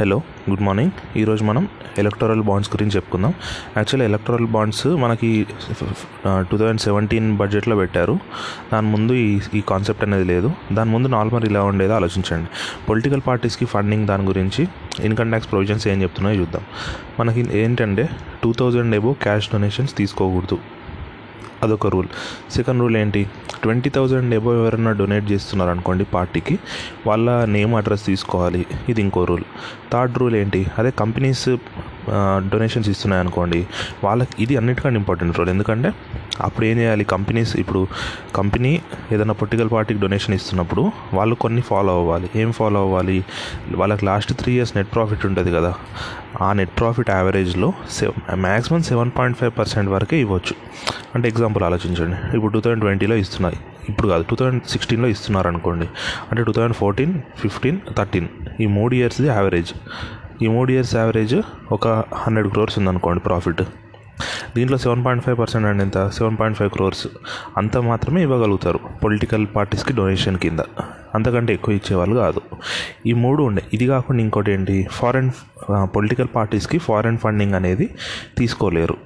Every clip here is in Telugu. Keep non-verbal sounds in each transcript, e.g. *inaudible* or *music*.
Hello good morning. ఈరోజు మనం ఎలక్టోరల్ బాండ్స్ గురించి చెప్పుకుందాం. యాక్చువల్లీ ఎలక్టోరల్ బాండ్స్ మనకి టూ థౌజండ్ సెవెంటీన్ బడ్జెట్లో పెట్టారు. దాని ముందు ఈ ఈ కాన్సెప్ట్ అనేది లేదు. దాని ముందు నార్మల్ ఇలా ఉండేదో ఆలోచించండి. పొలిటికల్ పార్టీస్కి ఫండింగ్ దాని గురించి ఇన్కమ్ ట్యాక్స్ ప్రొవిజన్స్ ఏం చెప్తున్నాయో చూద్దాం. మనకి ఏంటంటే two thousand above cash donations తీసుకోకూడదు. అదొక రూల్. సెకండ్ రూల్ ఏంటి? ట్వంటీ థౌజండ్ ఎబో ఎవరైనా డొనేట్ చేస్తున్నారు అనుకోండి పార్టీకి వాళ్ళ నేమ్ అడ్రస్ తీసుకోవాలి. ఇది ఇంకో రూల్ థర్డ్ రూల్ ఏంటి? అదే కంపెనీస్ డొనేషన్స్ ఇస్తున్నాయి అనుకోండి వాళ్ళకి ఇది అన్నిటికంటే ఇంపార్టెంట్ రూల్ ఎందుకంటే అప్పుడు ఏం చేయాలి? కంపెనీస్ ఇప్పుడు కంపెనీ ఏదైనా పొలిటికల్ పార్టీకి డొనేషన్ ఇస్తున్నప్పుడు వాళ్ళు కొన్ని ఫాలో అవ్వాలి. ఏం ఫాలో అవ్వాలి? వాళ్ళకి last three years net profit ఉంటుంది కదా. ఆ net profit యావరేజ్లో seven maximum seven point five percent వరకే ఇవ్వచ్చు. అంటే ఎగ్జాంపుల్ ఆలోచించండి. ఇప్పుడు టూ థౌజండ్ ట్వంటీలో ఇస్తున్నాయి. ఇప్పుడు కాదు టూ థౌజండ్ సిక్స్టీన్లో ఇస్తున్నారు అనుకోండి అంటే two thousand fourteen fifteen thirteen ఈ మూడు ఇయర్స్ది యావరేజ్ ఈ మూడు ఇయర్స్ యావరేజ్ ఒక హండ్రెడ్ క్రోర్స్ ఉందనుకోండి ప్రాఫిట్ దీంట్లో సెవెన్ పాయింట్ ఫైవ్ పర్సెంట్ అండి ఎంత? సెవెన్ పాయింట్ ఫైవ్ క్రోర్స్ అంత మాత్రమే ఇవ్వగలుగుతారు పొలిటికల్ పార్టీస్కి డొనేషన్ కింద. అంతకంటే ఎక్కువ ఇచ్చేవాళ్ళు కాదు. ఈ మూడు ఉండే. ఇది కాకుండా ఇంకోటి ఏంటి? ఫారెన్ పొలిటికల్ పార్టీస్కి ఫారెన్ ఫండింగ్ అనేది తీసుకోలేరు.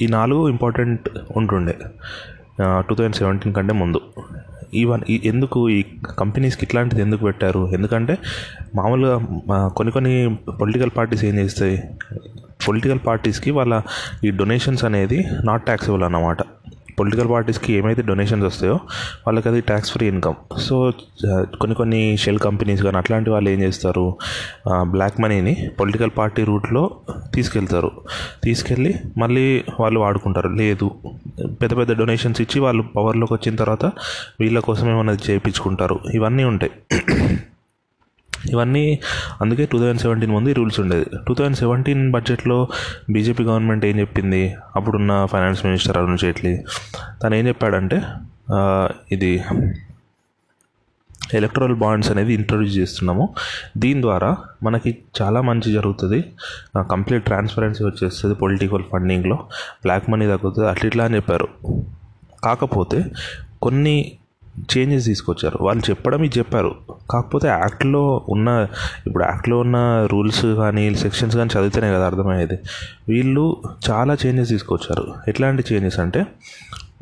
ఈ నాలుగు ఇంపార్టెంట్ ఉంటుండే. టూ థౌజండ్ సెవెంటీన్ కంటే ముందు. ఈవన్ ఈ ఎందుకు ఈ కంపెనీస్కి ఇట్లాంటిది ఎందుకు పెట్టారు? ఎందుకంటే మామూలుగా కొన్ని కొన్ని పొలిటికల్ పార్టీస్ ఏం చేస్తాయి? పొలిటికల్ పార్టీస్కి వాళ్ళ ఈ డొనేషన్స్ అనేది నాట్ ట్యాక్సిబుల్ అన్నమాట. పొలిటికల్ పార్టీస్కి ఏమైతే డొనేషన్స్ వస్తాయో వాళ్ళకి అది ట్యాక్స్ ఫ్రీ ఇన్కమ్ సో కొన్ని కొన్ని షెల్ కంపెనీస్ కానీ అట్లాంటి వాళ్ళు ఏం చేస్తారు? బ్లాక్ మనీని పొలిటికల్ పార్టీ రూట్లో తీసుకెళ్తారు. తీసుకెళ్ళి మళ్ళీ వాళ్ళు వాడుకుంటారు. లేదు పెద్ద పెద్ద డొనేషన్స్ ఇచ్చి వాళ్ళు పవర్లోకి వచ్చిన తర్వాత వీళ్ళ కోసం ఏమైనా చేయించుకుంటారు. ఇవన్నీ ఉంటాయి. ఇవన్నీ అందుకే టూ థౌజండ్ సెవెంటీన్ ముందు ఈ రూల్స్ ఉండేది. టూ థౌజండ్ సెవెంటీన్ బడ్జెట్లో బీజేపీ గవర్నమెంట్ ఏం చెప్పింది? అప్పుడున్న ఫైనాన్స్ మినిస్టర్ అరుణ్ జైట్లీ. తను ఏం చెప్పాడంటే ఇది ఎలక్ట్రల్ బాండ్స్ అనేది ఇంట్రొడ్యూస్ చేస్తున్నాము. దీని ద్వారా మనకి చాలా మంచి జరుగుతుంది. కంప్లీట్ ట్రాన్స్పరెన్సీ వచ్చేస్తుంది పొలిటికల్ ఫండింగ్లో బ్లాక్ మనీ తగ్గుతుంది. అట్లా ఇట్లా అని చెప్పారు. కాకపోతే కొన్ని చేంజెస్ తీసుకొచ్చారు. వాళ్ళు చెప్పడం ఇది చెప్పారు. కాకపోతే యాక్ట్లో ఉన్న ఇప్పుడు యాక్ట్లో ఉన్న రూల్స్ కానీ సెక్షన్స్ కానీ చదివితేనే కదా అర్థమయ్యేది. వీళ్ళు చాలా చేంజెస్ తీసుకొచ్చారు. ఎట్లాంటి చేంజెస్ అంటే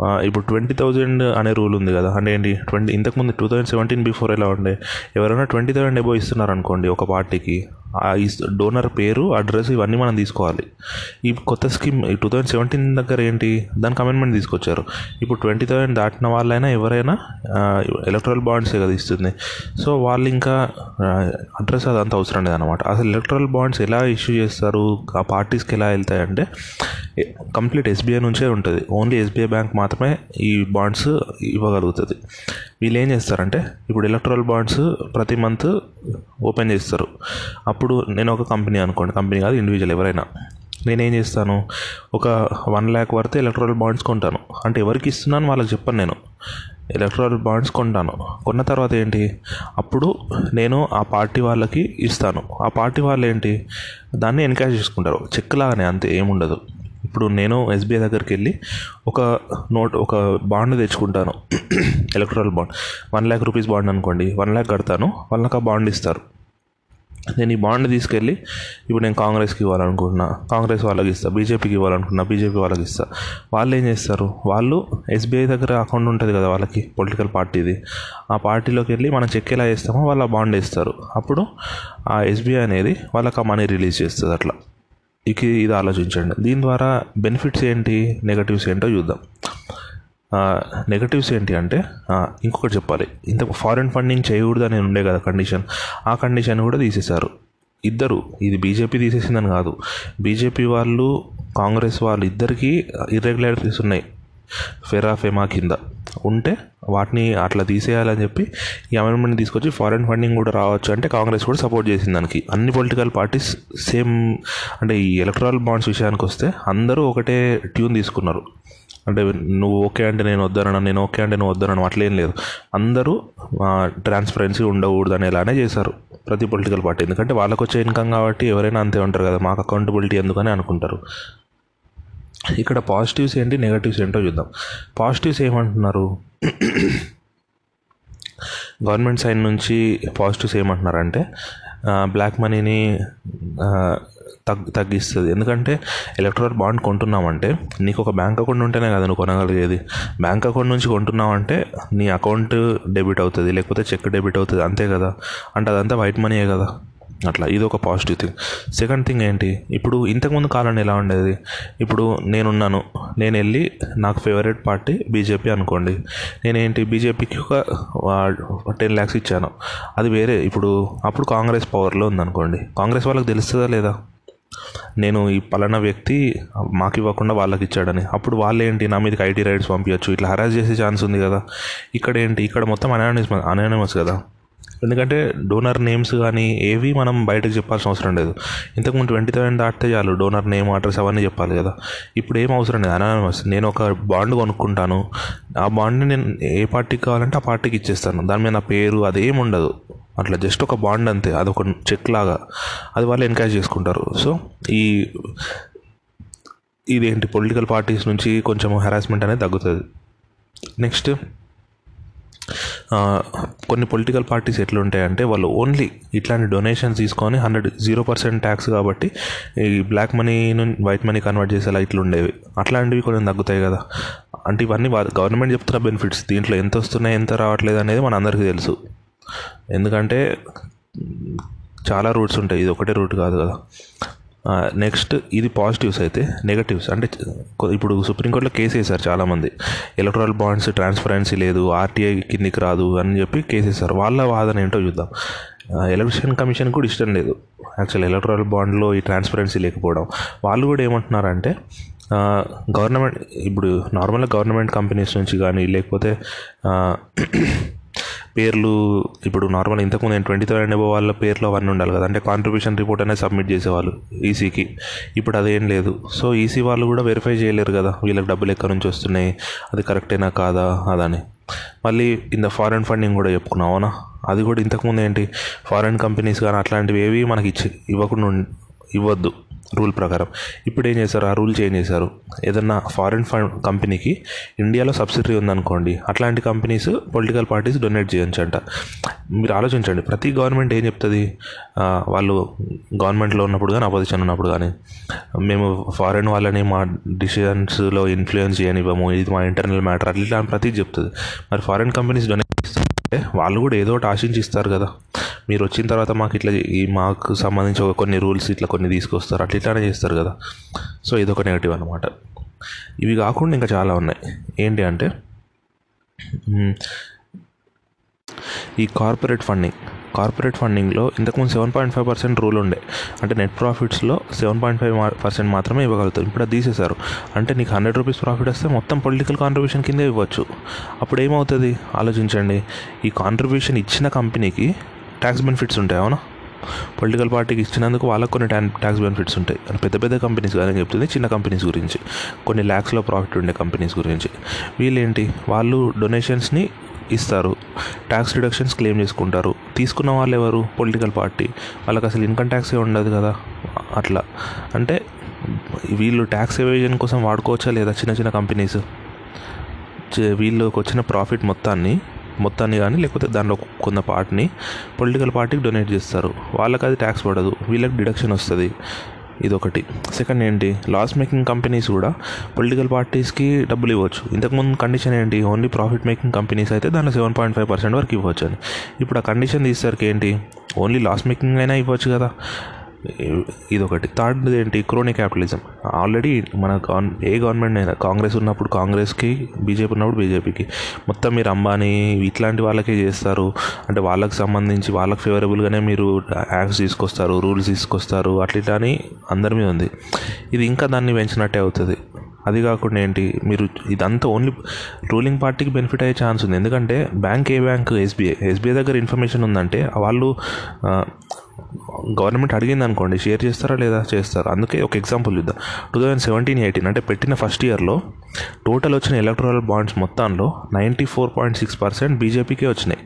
ఇప్పుడు ట్వంటీ థౌజండ్ అనే రూల్ ఉంది కదా. అంటే ఏంటి? ట్వంటీ ఇంతకుముందు టూ థౌజండ్ సెవెంటీన్ బిఫోర్ ఎలా ఉండే? ఎవరైనా ట్వంటీ థౌసండ్ ఎబో ఇస్తున్నారు అనుకోండి ఒక పార్టీకి డోనర్ పేరు అడ్రస్ ఇవన్నీ మనం తీసుకోవాలి. ఈ కొత్త స్కీమ్ ఈ టూ థౌజండ్ సెవెంటీన్ దగ్గర ఏంటి దానికి అమెండ్మెంట్ తీసుకొచ్చారు. ఇప్పుడు ట్వంటీ థౌసండ్ దాటిన వాళ్ళైనా ఎవరైనా ఎలక్ట్రల్ బాండ్సే కదా ఇస్తుంది. సో వాళ్ళు ఇంకా అడ్రస్ అదంతా అవసరం లేదనమాట అసలు ఎలక్ట్రల్ బాండ్స్ ఎలా ఇష్యూ చేస్తారు ఆ పార్టీస్కి ఎలా వెళ్తాయంటే కంప్లీట్ ఎస్బీఐ నుంచే ఉంటుంది. ఓన్లీ ఎస్బీఐ బ్యాంక్ మాత్రమే ఈ బాండ్స్ ఇవ్వగలుగుతుంది. వీళ్ళు ఏం చేస్తారంటే ఇప్పుడు ఎలక్ట్రల్ బాండ్స్ ప్రతి మంత్ ఓపెన్ చేస్తారు. అప్పుడు నేను ఒక కంపెనీ అనుకోండి. కంపెనీ కాదు ఇండివిజువల్ ఎవరైనా. నేనేం చేస్తాను? ఒక వన్ ల్యాక్ వరకు ఎలక్ట్రల్ బాండ్స్ కొంటాను. అంటే ఎవరికి ఇస్తున్నాను వాళ్ళకి చెప్పను నేను. ఎలక్ట్రానిక్ బాండ్స్ కొంటాను. కొన్న తర్వాత ఏంటి? అప్పుడు నేను ఆ పార్టీ వాళ్ళకి ఇస్తాను. ఆ పార్టీ వాళ్ళు ఏంటి? దాన్ని ఎన్కాష్ చేసుకుంటారు. చెక్ లాగానే అంతే ఏముండదు. ఇప్పుడు నేను ఎస్బీఐ దగ్గరికి వెళ్ళి ఒక నోట్ ఒక బాండ్ తెచ్చుకుంటాను. *coughs* Electronic bond one lakh rupees bond అనుకోండి. వన్ ల్యాక్ కడతాను. వాళ్ళకి ఆ బాండ్ ఇస్తారు. నేను ఈ బాండ్ తీసుకెళ్ళి ఇప్పుడు నేను కాంగ్రెస్కి ఇవ్వాలనుకుంటున్నా. కాంగ్రెస్ వాళ్ళకి ఇస్తా బీజేపీకి ఇవ్వాలనుకున్నా బీజేపీ వాళ్ళకి ఇస్తా. వాళ్ళు ఏం చేస్తారు? వాళ్ళు ఎస్బీఐ దగ్గర అకౌంట్ ఉంటుంది కదా వాళ్ళకి పొలిటికల్ పార్టీది ఆ పార్టీలోకి వెళ్ళి మనం చెక్ ఎలా చేస్తామో వాళ్ళు ఆ బాండ్ ఇస్తారు అప్పుడు ఆ ఎస్బీఐ అనేది వాళ్ళకి ఆ మనీ రిలీజ్ చేస్తుంది అట్లా. ఇక ఇది ఆలోచించండి. దీని ద్వారా బెనిఫిట్స్ ఏంటి నెగటివ్స్ ఏంటో చూద్దాం. నెగటివ్స్ ఏంటి అంటే ఇంకొకటి చెప్పాలి. ఇంత ఫారిన్ ఫండింగ్ చేయకూడదు అని ఉండే కదా కండిషన్ ఆ కండిషన్ కూడా తీసేశారు. ఇద్దరు. ఇది బీజేపీ తీసేసిందని కాదు. బీజేపీ వాళ్ళు కాంగ్రెస్ వాళ్ళు ఇద్దరికీ ఇర్రెగ్యులారిటీస్ ఉన్నాయి. ఫెరా ఫెమా కింద. ఉంటే వాటిని అట్లా తీసేయాలని చెప్పి ఈ అమెండ్మెంట్ తీసుకొచ్చి ఫారెన్ ఫండింగ్ కూడా రావచ్చు అంటే కాంగ్రెస్ కూడా సపోర్ట్ చేసింది దానికి. అన్ని పొలిటికల్ పార్టీస్ సేమ్ అంటే ఈ ఎలక్ట్రల్ బాండ్స్ విషయానికి వస్తే అందరూ ఒకటే ట్యూన్ తీసుకున్నారు. అంటే నువ్వు ఓకే అంటే నేను వద్దనను నేను ఓకే అంటే నువ్వు వద్దనను అట్లేం లేదు. అందరూ ట్రాన్స్పరెన్సీ ఉండకూడదు అనేలానే చేశారు ప్రతి పొలిటికల్ పార్టీ ఎందుకంటే వాళ్ళకు వచ్చే ఇన్కమ్ కాబట్టి ఎవరైనా అంతే ఉంటారు కదా మాకు అకౌంటబిలిటీ ఎందుకని అనుకుంటారు. ఇక్కడ పాజిటివ్స్ ఏంటి నెగటివ్స్ ఏంటో చూద్దాం. పాజిటివ్స్ ఏమంటున్నారు? గవర్నమెంట్ సైడ్ నుంచి పాజిటివ్స్ ఏమంటున్నారంటే బ్లాక్ మనీని తగ్గి తగ్గిస్తుంది. ఎందుకంటే ఎలక్ట్రానిక్ బాండ్ కొంటున్నామంటే నీకు ఒక బ్యాంక్ అకౌంట్ ఉంటేనే కదా నువ్వు కొనగలిగేది. బ్యాంక్ అకౌంట్ నుంచి కొంటున్నావంటే నీ అకౌంట్ డెబిట్ అవుతుంది లేకపోతే చెక్ డెబిట్ అవుతుంది అంతే కదా. అంటే అదంతా వైట్ మనీయే కదా. అట్లా ఇది ఒక పాజిటివ్ థింగ్. సెకండ్ థింగ్ ఏంటి? ఇప్పుడు ఇంతకుముందు కాలంలో ఎలా ఉండేది? ఇప్పుడు నేనున్నాను. నేను వెళ్ళి నాకు ఫేవరెట్ పార్టీ బీజేపీ అనుకోండి. నేనేంటి? బీజేపీకి ఒక టెన్ ల్యాక్స్ ఇచ్చాను. అది వేరే. ఇప్పుడు అప్పుడు కాంగ్రెస్ పవర్లో ఉందనుకోండి. కాంగ్రెస్ వాళ్ళకి తెలుస్తుందా లేదా? నేను ఈ పలానా వ్యక్తి మాకు ఇవ్వకుండా వాళ్ళకి ఇచ్చాడని అప్పుడు వాళ్ళు ఏంటి నా మీదకి ఐటీ రైడ్స్ పంపించచ్చు ఇట్లా హరాస్ చేసే ఛాన్స్ ఉంది కదా. ఇక్కడ ఏంటి ఇక్కడ మొత్తం అనానిమస్ అనానిమస్ కదా. ఎందుకంటే డోనర్ నేమ్స్ కానీ ఏవి మనం బయటకు చెప్పాల్సిన అవసరం లేదు. ఇంతకుముందు ట్వంటీ థౌసండ్ దాటితే చాలు డోనర్ నేమ్ అడ్రస్ అవన్నీ చెప్పాలి కదా. ఇప్పుడు ఏం అవసరం లేదు. అనానమస్ నేను ఒక బాండ్ కొనుక్కుంటాను. ఆ బాండ్ని నేను ఏ పార్టీకి కావాలంటే ఆ పార్టీకి ఇచ్చేస్తాను. దాని మీద నా పేరు అదేం ఉండదు. అట్లా జస్ట్ ఒక బాండ్ అంతే. అదొక చెక్ లాగా. అది వాళ్ళు ఎన్కరేజ్ చేసుకుంటారు. సో ఈ ఇదేంటి? పొలిటికల్ పార్టీస్ నుంచి కొంచెం హెరాస్మెంట్ అనేది తగ్గుతుంది. నెక్స్ట్ కొన్ని పొలిటికల్ పార్టీస్ ఎట్లుంటాయంటే వాళ్ళు ఓన్లీ ఇట్లాంటి డొనేషన్స్ తీసుకొని హండ్రెడ్ జీరో పర్సెంట్ ట్యాక్స్ కాబట్టి ఈ black money white money convert చేసేలా ఇట్లుండేవి అట్లాంటివి కొంచెం తగ్గుతాయి కదా. అంటే ఇవన్నీ గవర్నమెంట్ చెప్తున్న బెనిఫిట్స్ దీంట్లో ఎంత వస్తున్నాయి ఎంత రావట్లేదు అనేది మన అందరికీ తెలుసు. ఎందుకంటే చాలా రూట్స్ ఉంటాయి. ఇది ఒకటే రూట్ కాదు కదా. నెక్స్ట్ ఇది పాజిటివ్స్ అయితే నెగటివ్స్ అంటే ఇప్పుడు సుప్రీంకోర్టులో కేసు వేశారు చాలామంది. ఎలక్ట్రల్ బాండ్స్ ట్రాన్స్పరెన్సీ లేదు ఆర్టీఐ కిందికి రాదు అని చెప్పి కేసు వేశారు. వాళ్ళ వాదన ఏంటో చూద్దాం. ఎలక్షన్ కమిషన్ కూడా ఇష్టం లేదు. యాక్చువల్ ఎలక్ట్రల్ బాండ్లో ఈ ట్రాన్స్పరెన్సీ లేకపోవడం. వాళ్ళు కూడా ఏమంటున్నారంటే గవర్నమెంట్ ఇప్పుడు నార్మల్గా గవర్నమెంట్ కంపెనీస్ నుంచి కానీ లేకపోతే పేర్లు ఇప్పుడు నార్మల్ ఇంతకుముందు నేను ట్వంటీ థౌసండ్ అబో వాళ్ళ పేర్లు అవన్నీ ఉండాలి కదా. అంటే కాంట్రిబ్యూషన్ రిపోర్ట్ అనేది సబ్మిట్ చేసేవాళ్ళు ఈసీకి. ఇప్పుడు అదేం లేదు. సో ఈసీ వాళ్ళు కూడా వెరిఫై చేయలేరు కదా వీళ్ళకి డబ్బులు ఎక్కడి నుంచి వస్తున్నాయి అది కరెక్టేనా కాదా అదని. మళ్ళీ ఇంత ఫారెన్ ఫండింగ్ కూడా చెప్పుకున్నాం అవునా? అది కూడా ఇంతకుముందు ఏంటి? ఫారెన్ కంపెనీస్ కానీ అట్లాంటివి ఏవి మనకి ఇచ్చి ఇవ్వకుండా ఇవ్వద్దు. రూల్ ప్రకారం. ఇప్పుడు ఏం చేశారు? ఆ రూల్ చేంజ్ చేశారు. ఏదన్నా ఫారిన్ ఫండ్ కంపెనీకి ఇండియాలో సబ్సిడరీ ఉందనుకోండి అట్లాంటి కంపెనీస్ పొలిటికల్ పార్టీస్ డొనేట్ చేయొచ్చు అంట మీరు ఆలోచించండి ప్రతి గవర్నమెంట్ ఏం చెప్తుంది? వాళ్ళు గవర్నమెంట్లో ఉన్నప్పుడు కానీ అపోజిషన్ ఉన్నప్పుడు కానీ మేము ఫారెన్ వాళ్ళని మా డిసిషన్స్లో ఇన్ఫ్లుయెన్స్ చేయనివ్వము ఇది మా ఇంటర్నల్ మ్యాటర్ అట్లా ప్రతి చెప్తుంది. మరి ఫారెన్ కంపెనీస్ డొనేట్ అంటే వాళ్ళు కూడా ఏదో ఒకటి ఆశించి ఇస్తారు కదా. మీరు వచ్చిన తర్వాత మాకు ఇట్లా ఈ మాకు సంబంధించి ఒక కొన్ని రూల్స్ ఇట్లా కొన్ని తీసుకొస్తారు అట్లా ఇట్లానే చేస్తారు కదా. సో ఇదొక నెగిటివ్ అనమాట ఇవి కాకుండా ఇంకా చాలా ఉన్నాయి. ఏంటి అంటే ఈ కార్పొరేట్ ఫండింగ్. కార్పొరేట్ ఫండింగ్లో ఇంతకుముందు seven point five percent rule ఉండే. అంటే నెట్ ప్రాఫిట్స్లో సెవెన్ పాయింట్ ఫైవ్ పర్సెంట్ మాత్రమే ఇవ్వగలుగుతారు. ఇప్పుడు అది తీసేశారు. అంటే నీకు హండ్రెడ్ రూపీస్ ప్రాఫిట్ వస్తే మొత్తం పొలిటికల్ కాంట్రిబ్యూషన్ కిందే ఇవ్వచ్చు. అప్పుడు ఏమవుతుంది ఆలోచించండి. ఈ కాంట్రిబ్యూషన్ ఇచ్చిన కంపెనీకి ట్యాక్స్ బెనిఫిట్స్ ఉంటాయి అవునా? పొలిటికల్ పార్టీకి ఇచ్చినందుకు వాళ్ళకు కొన్ని ట్యాక్స్ బెనిఫిట్స్ ఉంటాయి. పెద్ద పెద్ద కంపెనీస్ కానీ చెప్తుంది చిన్న కంపెనీస్ గురించి. కొన్ని ల్యాక్స్లో ప్రాఫిట్ ఉండే కంపెనీస్ గురించి. వీళ్ళేంటి? వాళ్ళు డొనేషన్స్ని ఇస్తారు. ట్యాక్స్ రిడక్షన్స్ క్లెయిమ్ చేసుకుంటారు. తీసుకున్న వాళ్ళు ఎవరు? పొలిటికల్ పార్టీ వాళ్ళకి అసలు ఇన్కమ్ ట్యాక్సే ఉండదు కదా? అట్లా. అంటే వీళ్ళు ట్యాక్స్ ఎవేజన్ కోసం వాడుకోవచ్చా లేదా చిన్న చిన్న కంపెనీస్ వీళ్ళకి వచ్చిన ప్రాఫిట్ మొత్తాన్ని మొత్తాన్ని కానీ లేకపోతే దాంట్లో కొంత పార్ట్ని పొలిటికల్ పార్టీకి డొనేట్ చేస్తారు. వాళ్ళకి అది ట్యాక్స్ పడదు. వీళ్ళకి డిడక్షన్ వస్తుంది. ఇదొకటి. సెకండ్ ఏంటి? లాస్ మేకింగ్ కంపెనీస్ కూడా పొలిటికల్ పార్టీస్కి డబ్బులు ఇవ్వచ్చు. ఇంతకుముందు కండిషన్ ఏంటి? ఓన్లీ ప్రాఫిట్ మేకింగ్ కంపెనీస్ అయితే దాంట్లో సెవెన్ పాయింట్ ఫైవ్ పర్సెంట్ వరకు ఇవ్వచ్చు అని. ఇప్పుడు ఆ కండిషన్ తీసేసరికి ఏంటి? ఓన్లీ లాస్ మేకింగ్ అయినా ఇవ్వచ్చు కదా. ఇదొకటి. థర్డ్ ఏంటి? Crony capitalism. ఆల్రెడీ మన గవర్న ఏ గవర్నమెంట్ అయినా కాంగ్రెస్ ఉన్నప్పుడు కాంగ్రెస్కి బీజేపీ ఉన్నప్పుడు బీజేపీకి. మొత్తం మీరు అంబానీ ఇట్లాంటి వాళ్ళకే చేస్తారు. అంటే వాళ్ళకి సంబంధించి వాళ్ళకి ఫేవరబుల్గానే మీరు యాక్ట్స్ తీసుకొస్తారు రూల్స్ తీసుకొస్తారు అట్లా ఇట్లా అని అందరి మీద ఉంది. ఇది ఇంకా దాన్ని పెంచినట్టే అవుతుంది. అది కాకుండా ఏంటి? మీరు ఇదంతా ఓన్లీ రూలింగ్ పార్టీకి బెనిఫిట్ అయ్యే ఛాన్స్ ఉంది. ఎందుకంటే బ్యాంక్ ఏ బ్యాంక్? ఎస్బీఐ. ఎస్బీఐ దగ్గర ఇన్ఫర్మేషన్ ఉందంటే వాళ్ళు గవర్నమెంట్ అడిగింది అనుకోండి షేర్ చేస్తారా లేదా? చేస్తారు. అందుకే ఒక ఎగ్జాంపుల్ చూద్దాం టూ థౌజండ్ సెవెంటీన్ ఎయిటీన్ అంటే పెట్టిన ఫస్ట్ ఇయర్లో టోటల్ వచ్చిన ఎలక్ట్రల్ బాండ్స్ మొత్తంలో ninety four point six percent బీజేపీకే వచ్చినాయి.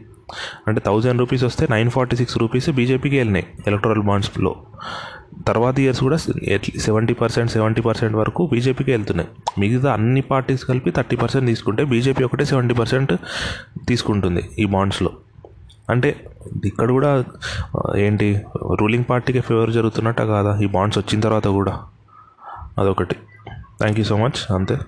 అంటే థౌజండ్ రూపీస్ వస్తే నైన్ ఫార్టీ సిక్స్ రూపీస్ బీజేపీకి వెళ్ళినాయి ఎలక్ట్రల్ బాండ్స్లో. తర్వాత ఇయర్స్ కూడా సెవెంటీ పర్సెంట్ సెవెంటీ పర్సెంట్ వరకు బీజేపీకి వెళ్తున్నాయి. మిగతా అన్ని పార్టీస్ కలిపి థర్టీ పర్సెంట్ తీసుకుంటే బీజేపీ ఒకటే సెవెంటీ పర్సెంట్ తీసుకుంటుంది ఈ బాండ్స్లో. అంటే ఇక్కడ కూడా ఏంటి రూలింగ్ పార్టీకి ఫేవర్ జరుగుతున్నట్టు కాదా? ఈ బాండ్స్ వచ్చిన తర్వాత కూడా. అదొకటి. థ్యాంక్ యూ సో మచ్ అంతే.